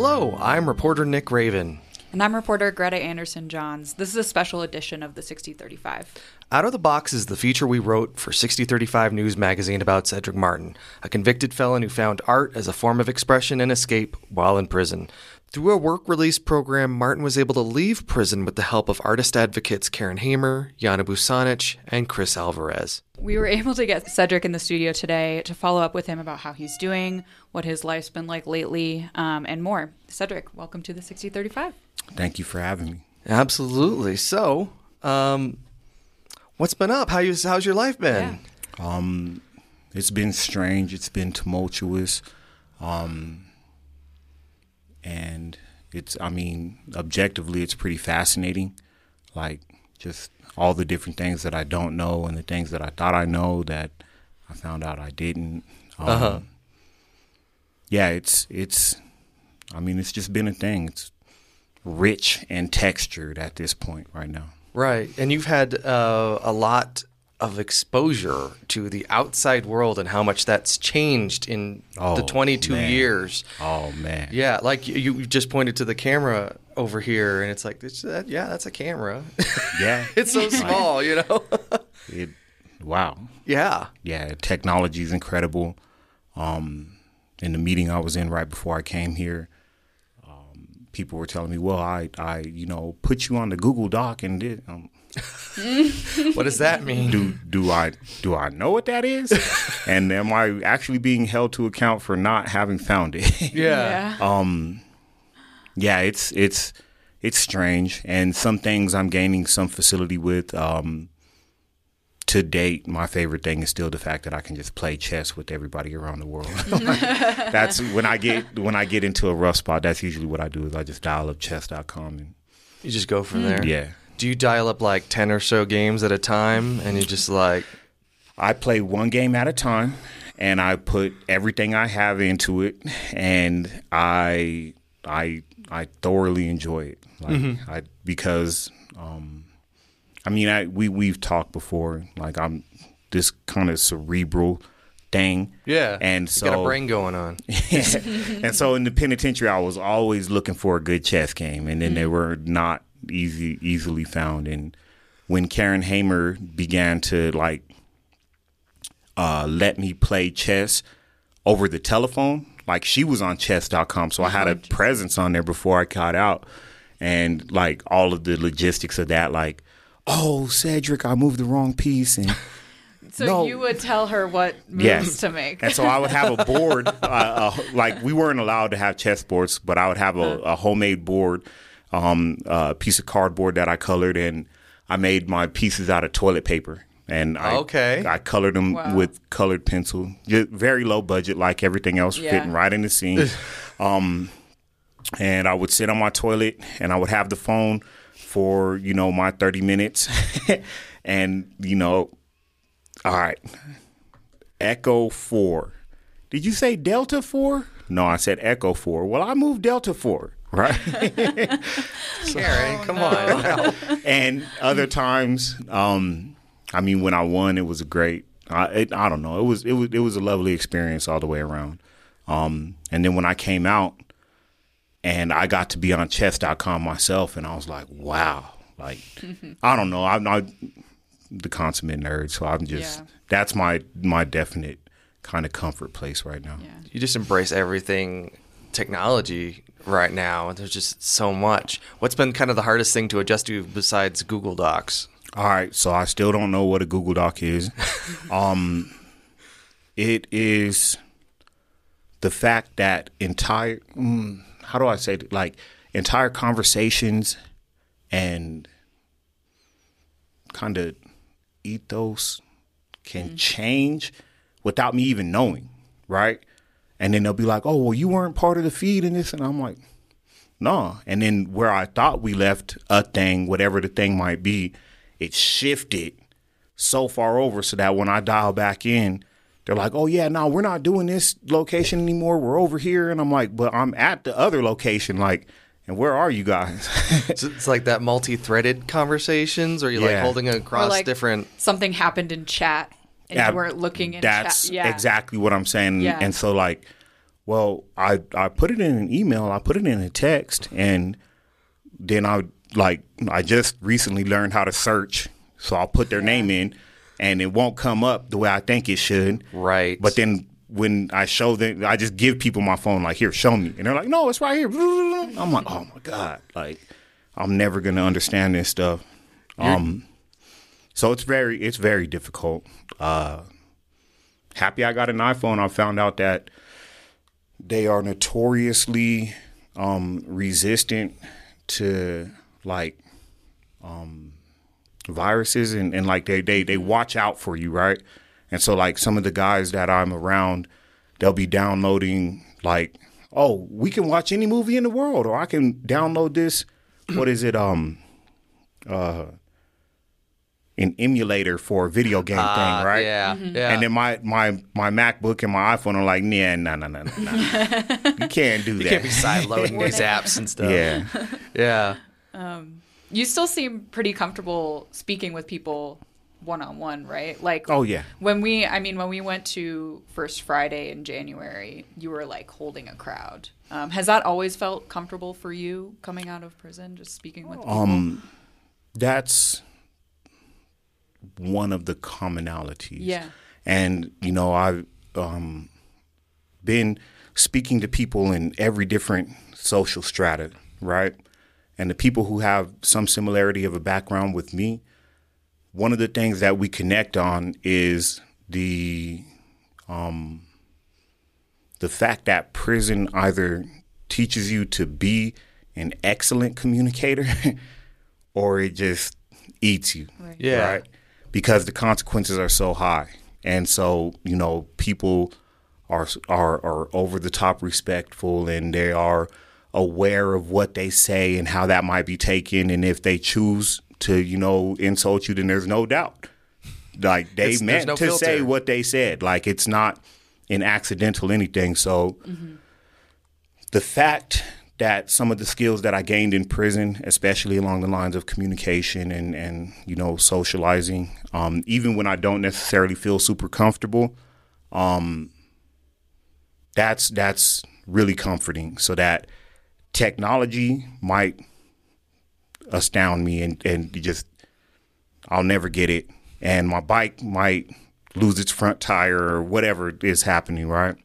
Hello, I'm reporter Nick Raven. And I'm reporter Greta Anderson Johns. This is a special edition of the Sixty35. Out of the Box is the feature we wrote for Sixty35 News magazine about Cedric Martin, a convicted felon who found art as a form of expression and escape while in prison. Through a work release program, Martin was able to leave prison with the help of artist advocates Karen Hamer, Yana Busanic, and Chris Alvarez. We were able to get Cedric in the studio today to follow up with him about how he's doing, what his life's been like lately, um, and more. Cedric, welcome to the Sixty35. Thank you for having me. Absolutely. So, um, what's been up? How you, how's your life been? Yeah. Um, it's been strange. It's been tumultuous. Um, and it's, I mean, objectively, it's pretty fascinating. Like, just all the different things that I don't know and the things that I thought I know that I found out I didn't. Um, Uh-huh. Yeah, it's, it's, I mean, it's just been a thing. It's rich and textured at this point right now. Right. And you've had uh, a lot of exposure to the outside world and how much that's changed in the Oh, 22 man. years. Oh, man. Yeah, like you, you just pointed to the camera over here, and it's like, it's, uh, yeah, that's a camera. Yeah. it's so small, you know? It, wow. yeah. Yeah, technology is incredible. Um, in the meeting I was in right before I came here, um, people were telling me, "Well, I, I, you know, put you on the Google Doc and did." Um, What does that mean? do do I do I know what that is? and am I actually being held to account for not having found it? yeah. um, yeah, it's it's it's strange, and some things I'm gaining some facility with. Um, to date, my favorite thing is still the fact that I can just play chess with everybody around the world. that's when I get when I get into a rough spot. That's usually what I do is I just dial up chess.com and You just go from there. yeah. Do you dial up like 10 or so games at a time, and you just like, I play one game at a time, and I put everything I have into it, and I I I thoroughly enjoy it. Like I because um, I mean I we we've talked before. Like I'm this kind of cerebral thing. yeah, And you so got a brain going on. and so in the penitentiary, I was always looking for a good chess game, and then they were not easy easily found. And when Karen Hamer began to like uh, let me play chess over the telephone, like she was on chess.com, so I had a presence on there before I got out, and like all of the logistics of that, like. Oh, Cedric, I moved the wrong piece, and So No. you would tell her what moves Yes. to make. And so I would have a board, uh, uh, like we weren't allowed to have chess boards, but I would have a, a homemade board, um, a piece of cardboard that I colored, and I made my pieces out of toilet paper. And I, Okay. I colored them Wow. with colored pencil, just very low budget, like everything else, Yeah. fitting right in the scene. um, and I would sit on my toilet, and I would have the phone for you know my thirty minutes, and you know, all right, Echo 4. Did you say Delta 4? No, I said Echo 4. Well, I moved Delta 4, right? Karen, come on. and other times, um, I mean, when I won, it was a great. I, it, I don't know. It was it was it was a lovely experience all the way around. Um, and then when I came out, and I got to be on chess.com myself, and I was like, wow, like I don't know. I'm not the consummate nerd, so I'm just Yeah. that's my my definite kind of comfort place right now. yeah. you just embrace everything technology right now. There's just so much. What's been kind of the hardest thing to adjust to besides Google Docs? All right, so I still don't know what a Google Doc is. um, it is the fact that entire mm, how do I say it? like entire conversations and kind of ethos can change without me even knowing, right? And then they'll be like, "Oh, well, you weren't part of the feed in this," and I'm like, "No." And then where I thought we left a thing, whatever the thing might be, it shifted so far over so that when I dial back in, they're like, "Oh yeah, no, we're not doing this location anymore. We're over here." And I'm like, "But I'm at the other location, like." And where are you guys? So it's like that multi-threaded conversations, or you're like Yeah. holding across like- different. Something happened in chat and Yeah, you weren't looking in That's chat. Yeah. exactly what I'm saying. Yeah. And so like Well, I I put it in an email, I put it in a text, and then I like I just recently learned how to search, so I'll put their name in, and it won't come up the way I think it should. Right. But then when I show them, I just give people my phone, like, here, show me, and they're like, no, it's right here. I'm like, oh my god, like I'm never gonna understand this stuff. Um, so it's very it's very difficult. Uh, happy I got an iPhone. I found out that they are notoriously um, resistant to like um, viruses and, and like they, they they watch out for you, right? And so like some of the guys that I'm around, they'll be downloading like, oh, we can watch any movie in the world, or I can download this. What is it? Um, uh, an emulator for a video game Ah, thing, right? Yeah. Yeah. And then my my my MacBook and my iPhone are like, nah, nah, nah, nah, nah. you can't do that. you can't be side loading these apps and stuff. yeah. Yeah. Um, You still seem pretty comfortable speaking with people one on one, right? Like, Oh yeah. when we, I mean, when we went to First Friday in January, you were like holding a crowd. Um, has that always felt comfortable for you coming out of prison, just speaking with people? Um, that's one of the commonalities. Yeah. And you know, I've um, been speaking to people in every different social strata, right? And the people who have some similarity of a background with me, one of the things that we connect on is the um, the fact that prison either teaches you to be an excellent communicator or it just eats you. Right. Yeah. Right? Because the consequences are so high. And so, you know, people are are are over the top respectful and they are aware of what they say and how that might be taken and if they choose to, you know, insult you then there's no doubt. Like they It's- meant no to say what they said. Like it's not an accidental anything. So mm-hmm. the fact that some of the skills that I gained in prison, especially along the lines of communication and, and you know socializing, um, even when I don't necessarily feel super comfortable, um, that's that's really comforting. So that technology might astound me and and just I'll never get it, and my bike might lose its front tire or whatever is happening, right?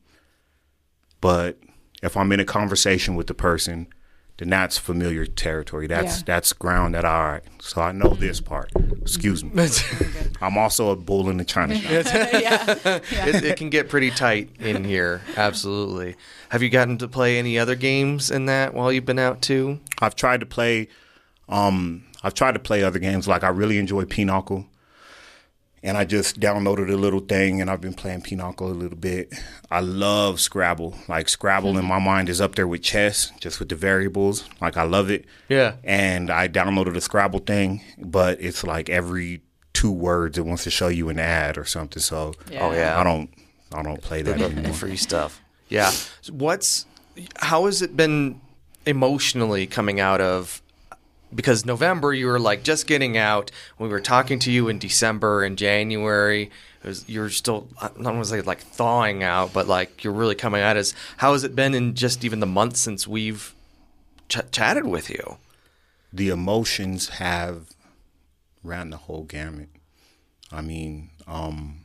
But if I'm in a conversation with the person, then that's familiar territory. That's Yeah. that's ground that all right. So I know this part. Excuse me. I'm also a bull in the china shop. yeah. it, it can get pretty tight in here. Absolutely. Have you gotten to play any other games in that while you've been out too? I've tried to play um I've tried to play other games like I really enjoy Pinochle. And I just downloaded a little thing and I've been playing Pinochle a little bit. I love Scrabble. Like Scrabble in mm-hmm. my mind is up there with chess, just with the variables. Like I love it. Yeah. And I downloaded a Scrabble thing, but it's like every two words it wants to show you an ad or something. So Yeah. Oh yeah. I don't I don't play that anymore. free stuff. Yeah. So What's how has it been emotionally coming out of because November you were like just getting out. We were talking to you in December and January. Was, you're still to say like thawing out, but like you're really coming out. As how has it been in just even the months since we've ch- chatted with you? the emotions have ran the whole gamut. I mean, um,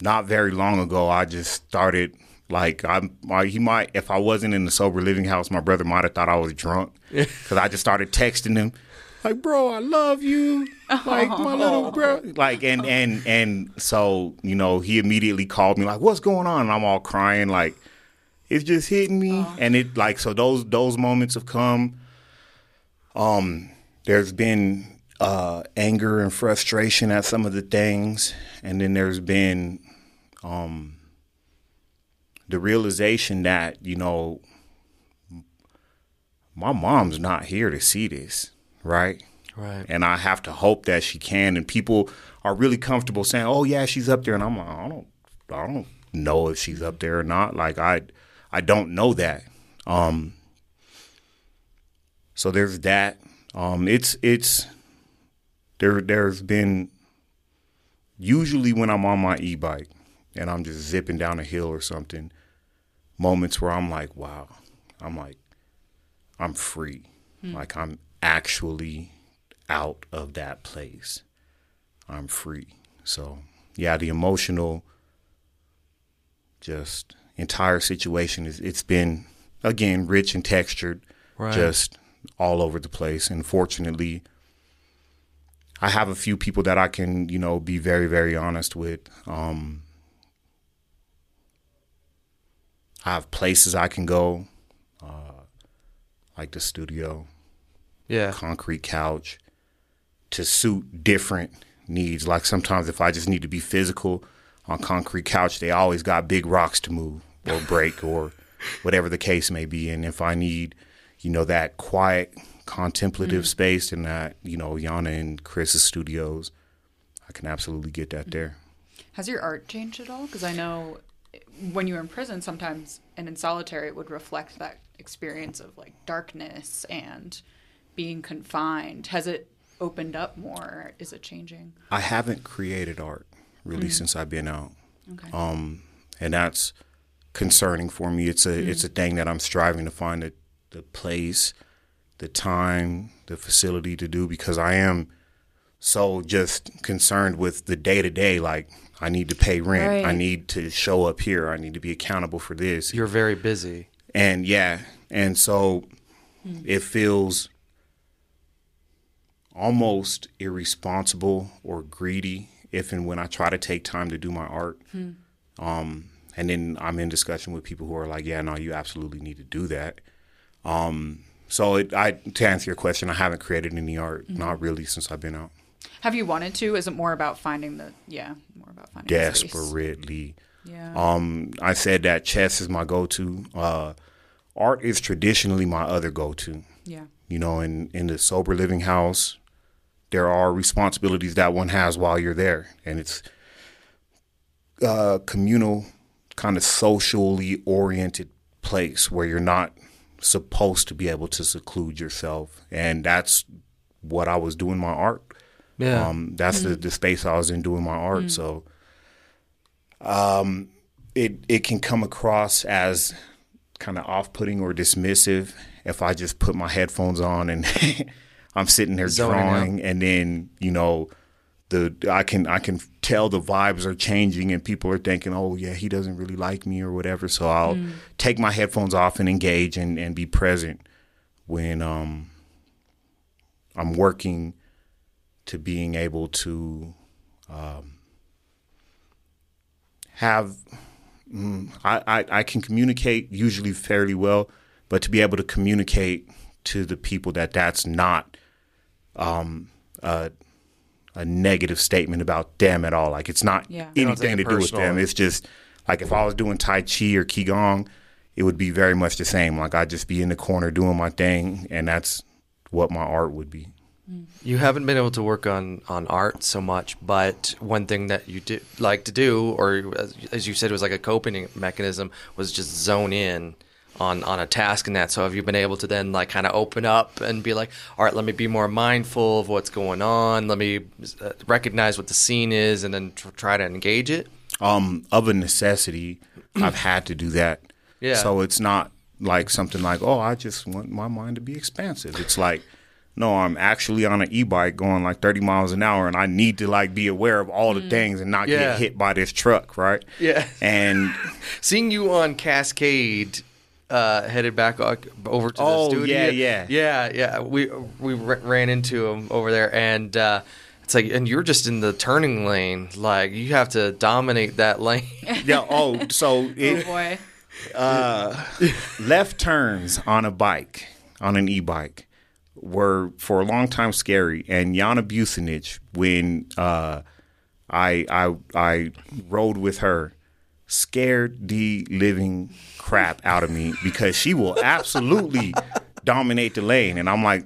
not very long ago, I just started like I'm. I, he might, if I wasn't in the sober living house, my brother might have thought I was drunk because I just started texting him. Like, bro, I love you. Like my little bro. Like, and and and so you know, he immediately called me like, "What's going on?" And I'm all crying, like, it's just hitting me. And it like so those those moments have come. Um, there's been uh, anger and frustration at some of the things, and then there's been um, the realization that you know my mom's not here to see this, right? Right. And I have to hope that she can. And people are really comfortable saying, "Oh yeah, she's up there," and I'm like, I don't, I don't know if she's up there or not. Like I, I don't know that. Um, so there's that. Um, it's it's there. There's been usually when I'm on my e-bike, and I'm just zipping down a hill or something. Moments where I'm like, wow, I'm like, I'm free. Like I'm actually out of that place. I'm free. So yeah, the emotional, just entire situation is it's been again rich and textured, Right. just all over the place. And fortunately, I have a few people that I can you know be very very honest with. Um, I have places I can go, uh, like the studio Yeah. concrete couch to suit different needs. Like sometimes if I just need to be physical on concrete couch, they always got big rocks to move or break or whatever the case may be. And if I need, you know, that quiet contemplative space in that, you know, Yana and Chris's studios, I can absolutely get that there. Has your art changed at all? Because I know when you were in prison, sometimes and in solitary, it would reflect that experience of like darkness and being confined. Has it opened up more? Is it changing? I haven't created art really since I've been out. Okay. um, and that's concerning for me. It's a it's a thing that I'm striving to find the the place, the time, the facility to do because I am so just concerned with the day to day. Like I need to pay rent, I need to show up here, I need to be accountable for this, You're very busy. and yeah, and so it feels almost irresponsible or greedy if and when I try to take time to do my art. Um, and then I'm in discussion with people who are like, "Yeah, no, you absolutely need to do that." Um, so it, I, to answer your question, I haven't created any art, not really, since I've been out. Have you wanted to? Is it more about finding the yeah, more about finding? Desperately. Yeah. Um, I said that chess is my go-to. Uh, art is traditionally my other go-to. yeah. You know, in in the sober living house, there are responsibilities that one has while you're there, and it's uh, communal, kind of socially oriented place where you're not supposed to be able to seclude yourself, and that's what I was doing my art. Yeah. Um, that's the, the space I was in doing my art. So, um, it it can come across as kind of off putting or dismissive if I just put my headphones on and I'm sitting there Zoning out. drawing, and then you know the I can I can tell the vibes are changing and people are thinking, oh yeah, he doesn't really like me or whatever. So I'll take my headphones off and engage and, and be present when um I'm working to being able to um, have mm, I, I I can communicate usually fairly well, but to be able to communicate to the people that that's not um a, a negative statement about them at all. Like it's not Yeah. You don't take anything to do with them. It's just like if I was doing Tai Chi or Qigong, it would be very much the same. Like I'd just be in the corner doing my thing, and that's what my art would be. You haven't been able to work on, on art so much, but one thing that you do like to do, or as, as you said, was like a coping mechanism, was just zone in on on a task and that. So have you been able to then like kind of open up and be like, all right, let me be more mindful of what's going on. Let me uh, recognize what the scene is, and then tr- try to engage it. um, of a necessity, I've had to do that. Yeah. So it's not like something like, oh, I just want my mind to be expansive. It's like, no, I'm actually on an e-bike going like 30 miles an hour, and I need to like be aware of all the things and not Yeah. get hit by this truck, right? Yeah. And Seeing you on Cascade, uh, headed back over to Oh, the studio. yeah, yeah. yeah, yeah. We we ran into him over there, and uh, it's like, and you're just in the turning lane. Like you have to dominate that lane. yeah, oh, so Oh it, boy. left turns on a bike, on an e-bike, were for a long time scary. And Yana Bucinich, when uh, I I I rode with her, scared the living crap out of me because she will absolutely dominate the lane. And I'm like,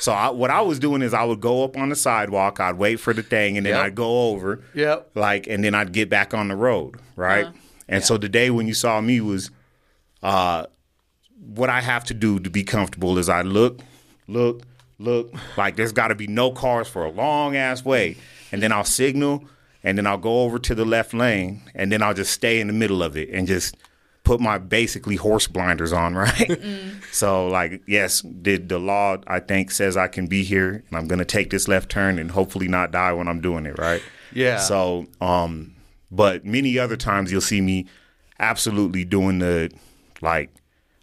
so I, what I was doing is I would go up on the sidewalk, I'd wait for the thing, and then Yep. I'd go over, Yep. like, and then I'd get back on the road, right? And so the day when you saw me was uh, what I have to do to be comfortable is I look, look, look, like there's got to be no cars for a long ass way, and then I'll signal, and then I'll go over to the left lane, and then I'll just stay in the middle of it and just put my basically horse blinders on, right? So like, yes, did the law I think says I can be here, and I'm gonna take this left turn and hopefully not die when I'm doing it, right? Yeah. So, um, but many other times you'll see me absolutely doing the like,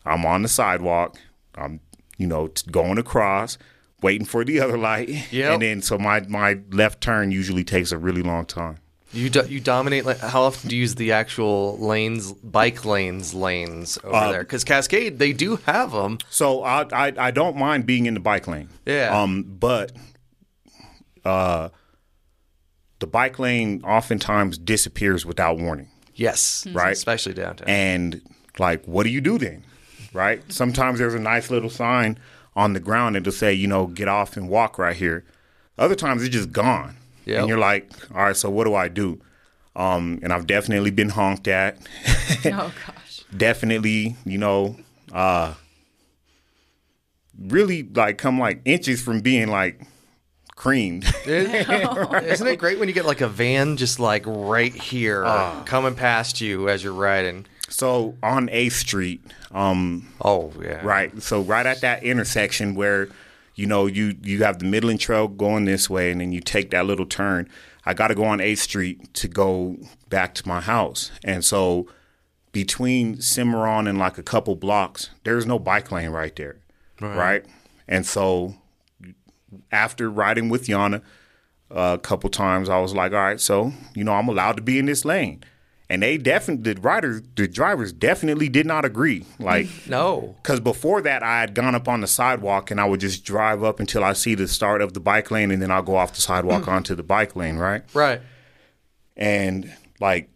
I'm on the sidewalk, I'm you know t- going across, waiting for the other light, Yep. and then so my my left turn usually takes a really long time. You do, you dominate. Like, how often do you use the actual lanes, bike lanes, lanes over Uh, there? Because Cascade, they do have them. So I, I I don't mind being in the bike lane. Yeah. Um, but uh, the bike lane oftentimes disappears without warning, Yes, Right. especially downtown. and like, what do you do then? Right. Sometimes there's a nice little sign on the ground that'll say, you know, get off and walk right here. Other times it's just gone, Yep. and you're like, all right, so what do I do? Um, and I've definitely been honked at. oh gosh. definitely, you know, uh really like come like inches from being like creamed. Isn't it great when you get like a van just like right here Ah. coming past you as you're riding? So on 8th Street, um Oh yeah, right, so right at that intersection where you know you you have the Midland Trail going this way and then you take that little turn. I got to go on 8th Street to go back to my house. And so between Cimarron and like a couple blocks, there's no bike lane right there. Right. And so after riding with Yana uh, a couple times, I was like, all right, so, you know, I'm allowed to be in this lane. And they definitely, the riders, the drivers definitely did not agree. Like, No. because before that, I had gone up on the sidewalk and I would just drive up until I see the start of the bike lane and then I'll go off the sidewalk mm. onto the bike lane, right? Right. and like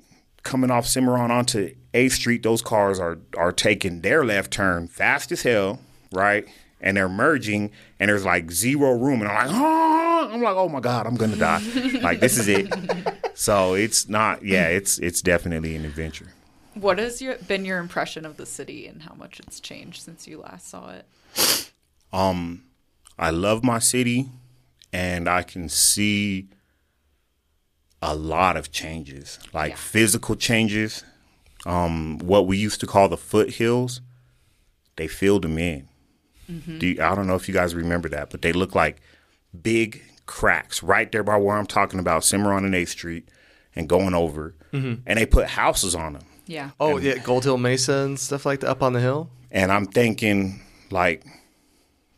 coming off Cimarron onto 8th Street, those cars are are taking their left turn fast as hell, right? And they're merging, and there's like zero room, and I'm like, oh, I'm like, oh my god, I'm gonna die. like this is it. So it's not, yeah, it's it's definitely an adventure. What has your, been your impression of the city and how much it's changed since you last saw it? Um, I love my city, and I can see a lot of changes, like Yeah. physical changes. Um, what we used to call the foothills, they filled them in. Do you- I don't know if you guys remember that, but they look like big cracks right there by where I'm talking about, Cimarron and 8th Street, and going over. And they put houses on them. Yeah. Oh yeah, Gold Hill Mesa and stuff like that up on the hill. And I'm thinking, like,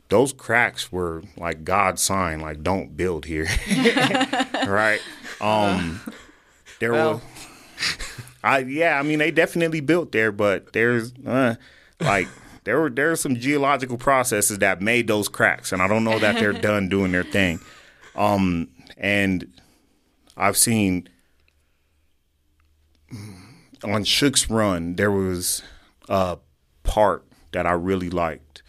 those cracks were like God's sign, like, don't build here. right? Um, there Well. were, I, yeah, I mean, they definitely built there, but there's, uh, like, there were, there are some geological processes that made those cracks, and I don't know that they're done doing their thing. Um, and I've seen on Shook's Run, there was a part that I really liked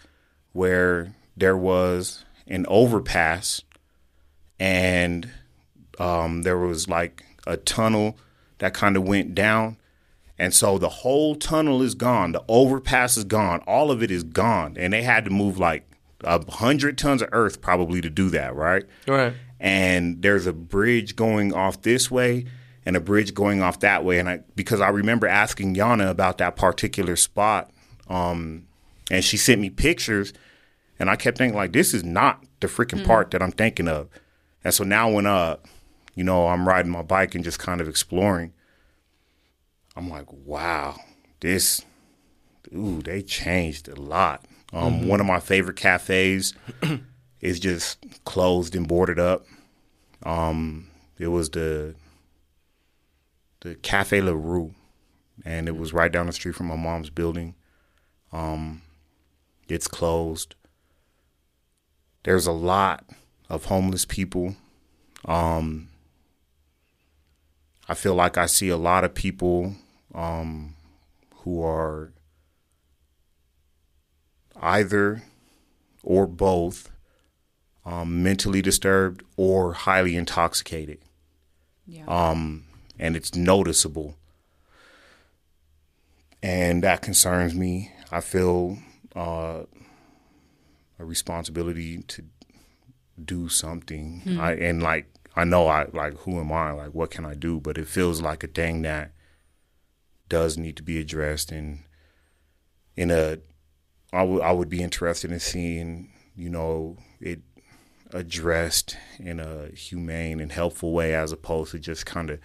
where there was an overpass and um, there was like a tunnel that kind of went down. And so the whole tunnel is gone. The overpass is gone. All of it is gone. And they had to move like a hundred tons of earth probably to do that, right? Right. and there's a bridge going off this way and a bridge going off that way and I because I remember asking Yana about that particular spot um and she sent me pictures and I kept thinking like this is not the freaking part that I'm thinking of and so now when uh you know I'm riding my bike and just kind of exploring I'm like wow this ooh they changed a lot um one of my favorite cafes is just closed and boarded up. Um, it was the the Cafe La Rue, and it was right down the street from my mom's building. Um, it's closed. There's a lot of homeless people. Um, I feel like I see a lot of people um, who are either or both um, mentally disturbed or highly intoxicated, Yeah. um, and it's noticeable. And that concerns me. I feel uh, a responsibility to do something. I, and like I know I like who am I? Like what can I do? But it feels like a thing that does need to be addressed and in a I would I would be interested in seeing, you know, it addressed in a humane and helpful way as opposed to just kind of,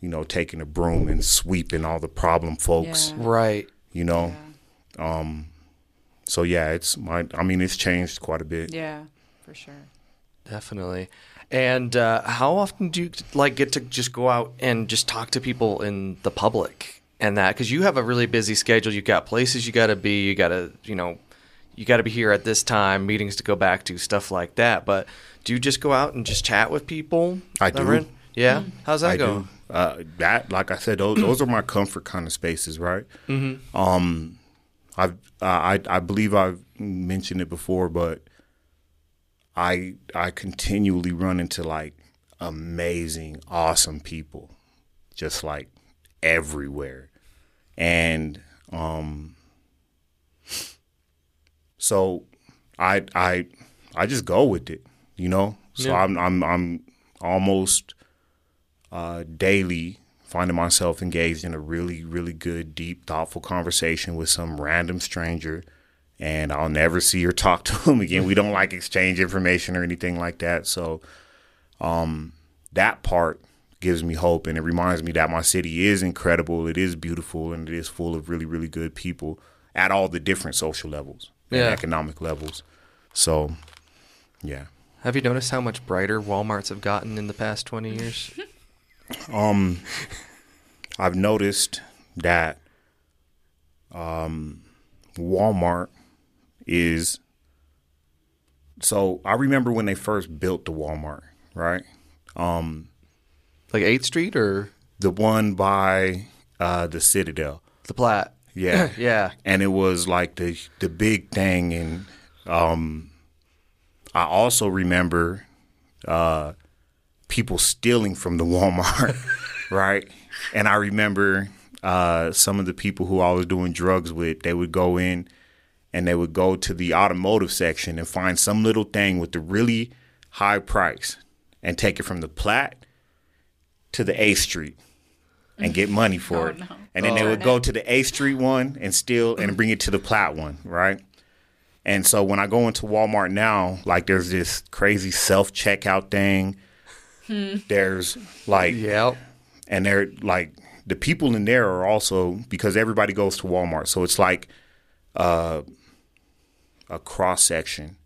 you know, taking a broom and sweeping all the problem folks, Yeah. Right. you know. Um so yeah, it's my I mean it's changed quite a bit. Yeah, for sure. Definitely. And uh, how often do you like get to just go out and just talk to people in the public and that? Because you have a really busy schedule. You've got places you got to be. You got to, you know, you got to be here at this time, meetings to go back to, stuff like that. But do you just go out and just chat with people? I do. Everett? Yeah. How's that I go? do. Uh, that, like I said, those, those are my comfort kind of spaces, right? Mm-hmm. Um, I've, uh, I, I believe I've mentioned it before, but I, I continually run into like amazing, awesome people, just like everywhere, and um, so I, I, I just go with it, you know. So Yeah. I'm, I'm, I'm almost uh, daily finding myself engaged in a really, really good, deep, thoughtful conversation with some random stranger, and I'll never see or talk to him again. We don't like exchange information or anything like that. So, um, that part gives me hope, and it reminds me that my city is incredible. It is beautiful, and it is full of really, really good people at all the different social levels and economic levels. So, yeah. Have you noticed how much brighter Walmarts have gotten in the past 20 years? Um, I've noticed that um, Walmart is. So I remember when they first built the Walmart, right? Um, like 8th Street or the one by uh, the Citadel. the Platte? Yeah, Yeah. and it was like the the big thing and um I also remember uh people stealing from the Walmart, right? And I remember uh some of the people who I was doing drugs with, they would go in and they would go to the automotive section and find some little thing with the really high price and take it from the Platte to the A Street and get money for Oh, it. no. And then they Oh. would go to the A Street one and steal and bring it to the Platte one, right? And so when I go into Walmart now, like there's this crazy self checkout thing. There's like Yep. and they're like the people in there are also because everybody goes to Walmart, so it's like uh, a cross section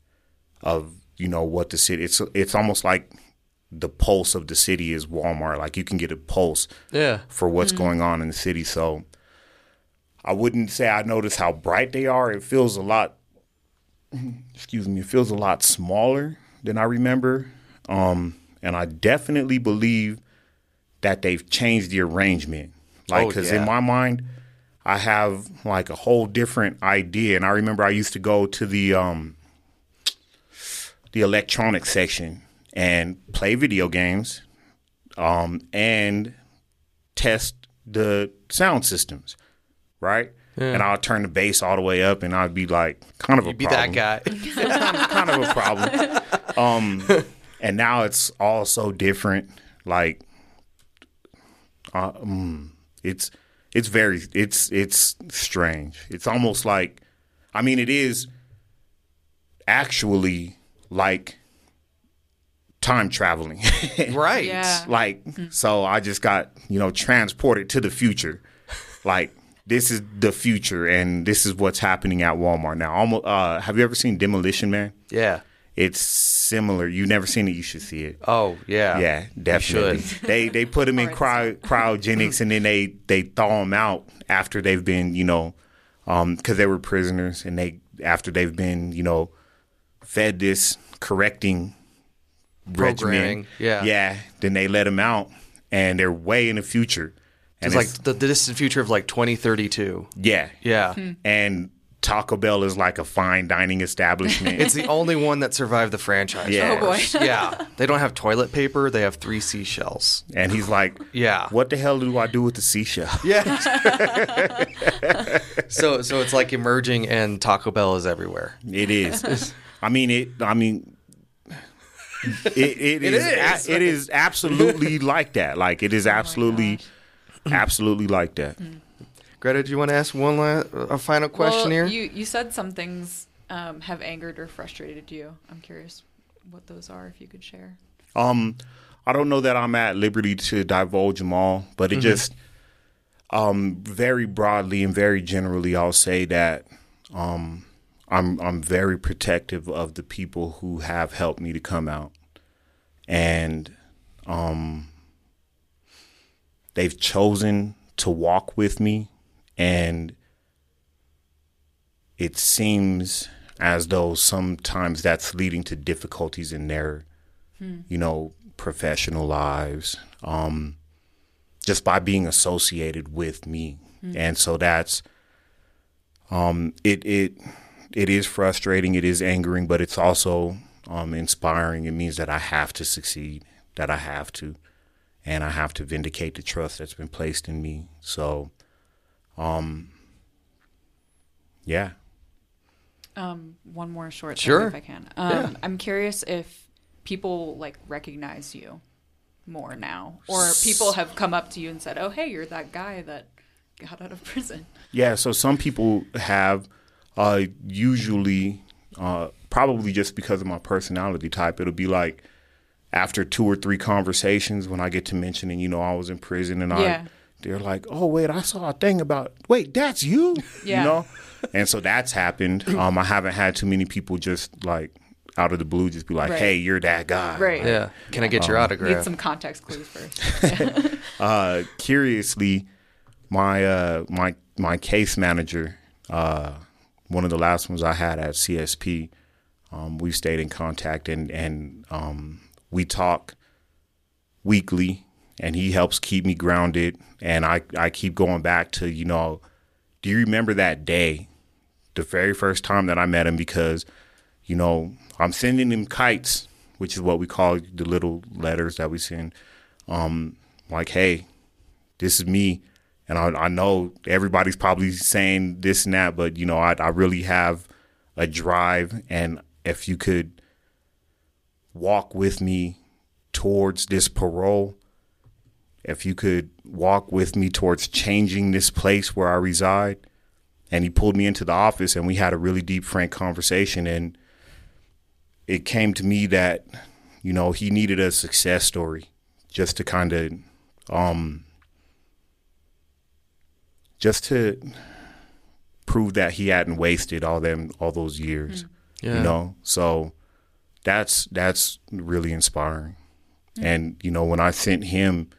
of you know what the city. It's it's almost like the pulse of the city is Walmart. Like you can get a pulse Yeah. for what's going on in the city. So I wouldn't say I notice how bright they are. It feels a lot. Excuse me. It feels a lot smaller than I remember. Um, and I definitely believe that they've changed the arrangement. Like, Oh, because yeah. in my mind, I have like a whole different idea. And I remember I used to go to the um, the electronics section and play video games, um, and test the sound systems, right? And I'll turn the bass all the way up, and I'd be like, kind of a You'd be problem that guy. kind, of, kind of a problem. Um, and now it's all so different. Like, uh, mm, it's it's very it's it's strange. It's almost like, I mean, it is actually like time traveling. right. Yeah. like, so I just got you know transported to the future. Like. This is the future, and this is what's happening at Walmart now. Almost, uh, have you ever seen Demolition Man? Yeah. It's similar. You've never seen it, you should see it. Oh, yeah. Yeah, definitely. should. they they put them in cryo, cryogenics and then they they thaw them out after they've been you know, um, because they were prisoners and they after they've been you know, fed this correcting regimen. Programming, yeah. yeah. Then they let them out and they're way in the future. And It's like the, the distant future of like 2032. yeah, Yeah. Hmm. and Taco Bell is like a fine dining establishment. It's the only one that survived the franchise. Yeah. Oh, boy. yeah. They don't have toilet paper. They have three seashells. and he's like, Yeah. what the hell do I do with the seashell? Yeah. so so it's like emerging and Taco Bell is everywhere. It is. I mean it. I mean, it, it, it is, is. A, it is absolutely like that. Like it is absolutely, absolutely like that. Greta, do you want to ask one last, a final question well, here? You you said some things um, have angered or frustrated you. I'm curious what those are. If you could share. Um, I don't know that I'm at liberty to divulge them all, but it just, um, very broadly and very generally, I'll say that, um, I'm I'm very protective of the people who have helped me to come out, and, um, they've chosen to walk with me, and it seems as though sometimes that's leading to difficulties in their you know, professional lives, um, just by being associated with me. And so that's um it it it is frustrating, it is angering, but it's also um inspiring. It means that I have to succeed, that I have to. And I have to vindicate the trust that's been placed in me. So um yeah. Um, one more short thing, Sure. if I can. Um, I'm curious if people like recognize you more now, or people have come up to you and said, "Oh, hey, you're that guy that got out of prison." Yeah, so some people have uh, usually uh, probably just because of my personality type, it'll be like after two or three conversations when I get to mentioning, you know, I was in prison and Yeah. I they're like, "Oh, wait, I saw a thing about wait, that's you." Yeah. You know? And so that's happened. Um I haven't had too many people just like out of the blue just be like, Right. "Hey, you're that guy." Right. yeah. Can I get Um, your autograph? Need some context clues first. uh, curiously, my uh, my my case manager, uh, one of the last ones I had at CSP, um, we've stayed in contact and and um, we talk weekly, and he helps keep me grounded. And I I keep going back to you know, do you remember that day, the very first time that I met him? Because you know I'm sending him kites, which is what we call the little letters that we send. Um, like, hey, this is me. And I, I know everybody's probably saying this and that, but you know, I, I really have a drive. And if you could walk with me towards this parole, if you could walk with me towards changing this place where I reside. And he pulled me into the office and we had a really deep, frank conversation. And it came to me that, you know, he needed a success story just to kind of um just to prove that he hadn't wasted all them all those years Yeah. you know so that's that's really inspiring and you know when i sent him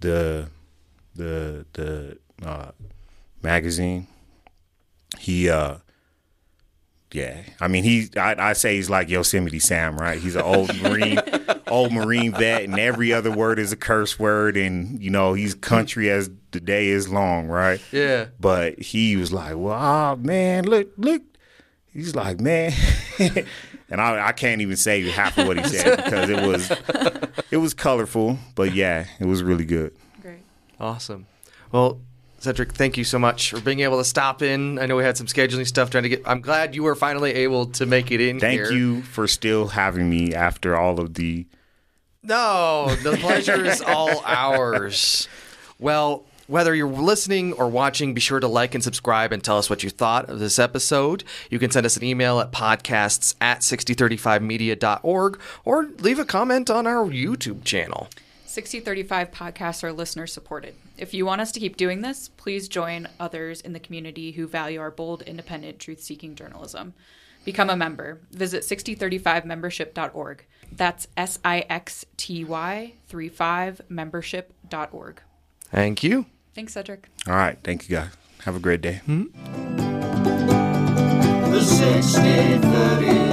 the the the uh magazine he uh yeah, I mean he. I, I say he's like Yosemite Sam, right? He's an old marine, old marine vet, and every other word is a curse word, and you know he's country as the day is long, right? Yeah. But he was like, "Well, ah, man, look, look." He's like, "Man," and I, I can't even say half of what he said because it was, it was colorful, but yeah, it was really good. Great. Awesome. Well, Cedric, thank you so much for being able to stop in. I know we had some scheduling stuff trying to get. I'm glad you were finally able to make it in Thank here. you for still having me after all of the No, the pleasure is all ours. Well, whether you're listening or watching, be sure to like and subscribe and tell us what you thought of this episode. You can send us an email at podcasts at sixty35media.org or leave a comment on our YouTube channel. Sixty35 podcasts are listener supported. If you want us to keep doing this, please join others in the community who value our bold, independent, truth seeking journalism. Become a member. Visit sixty35membership.org. That's S I X T Y 35 membership.org. Thank you. Thanks, Cedric. All right, thank you guys. Have a great day. The 60 30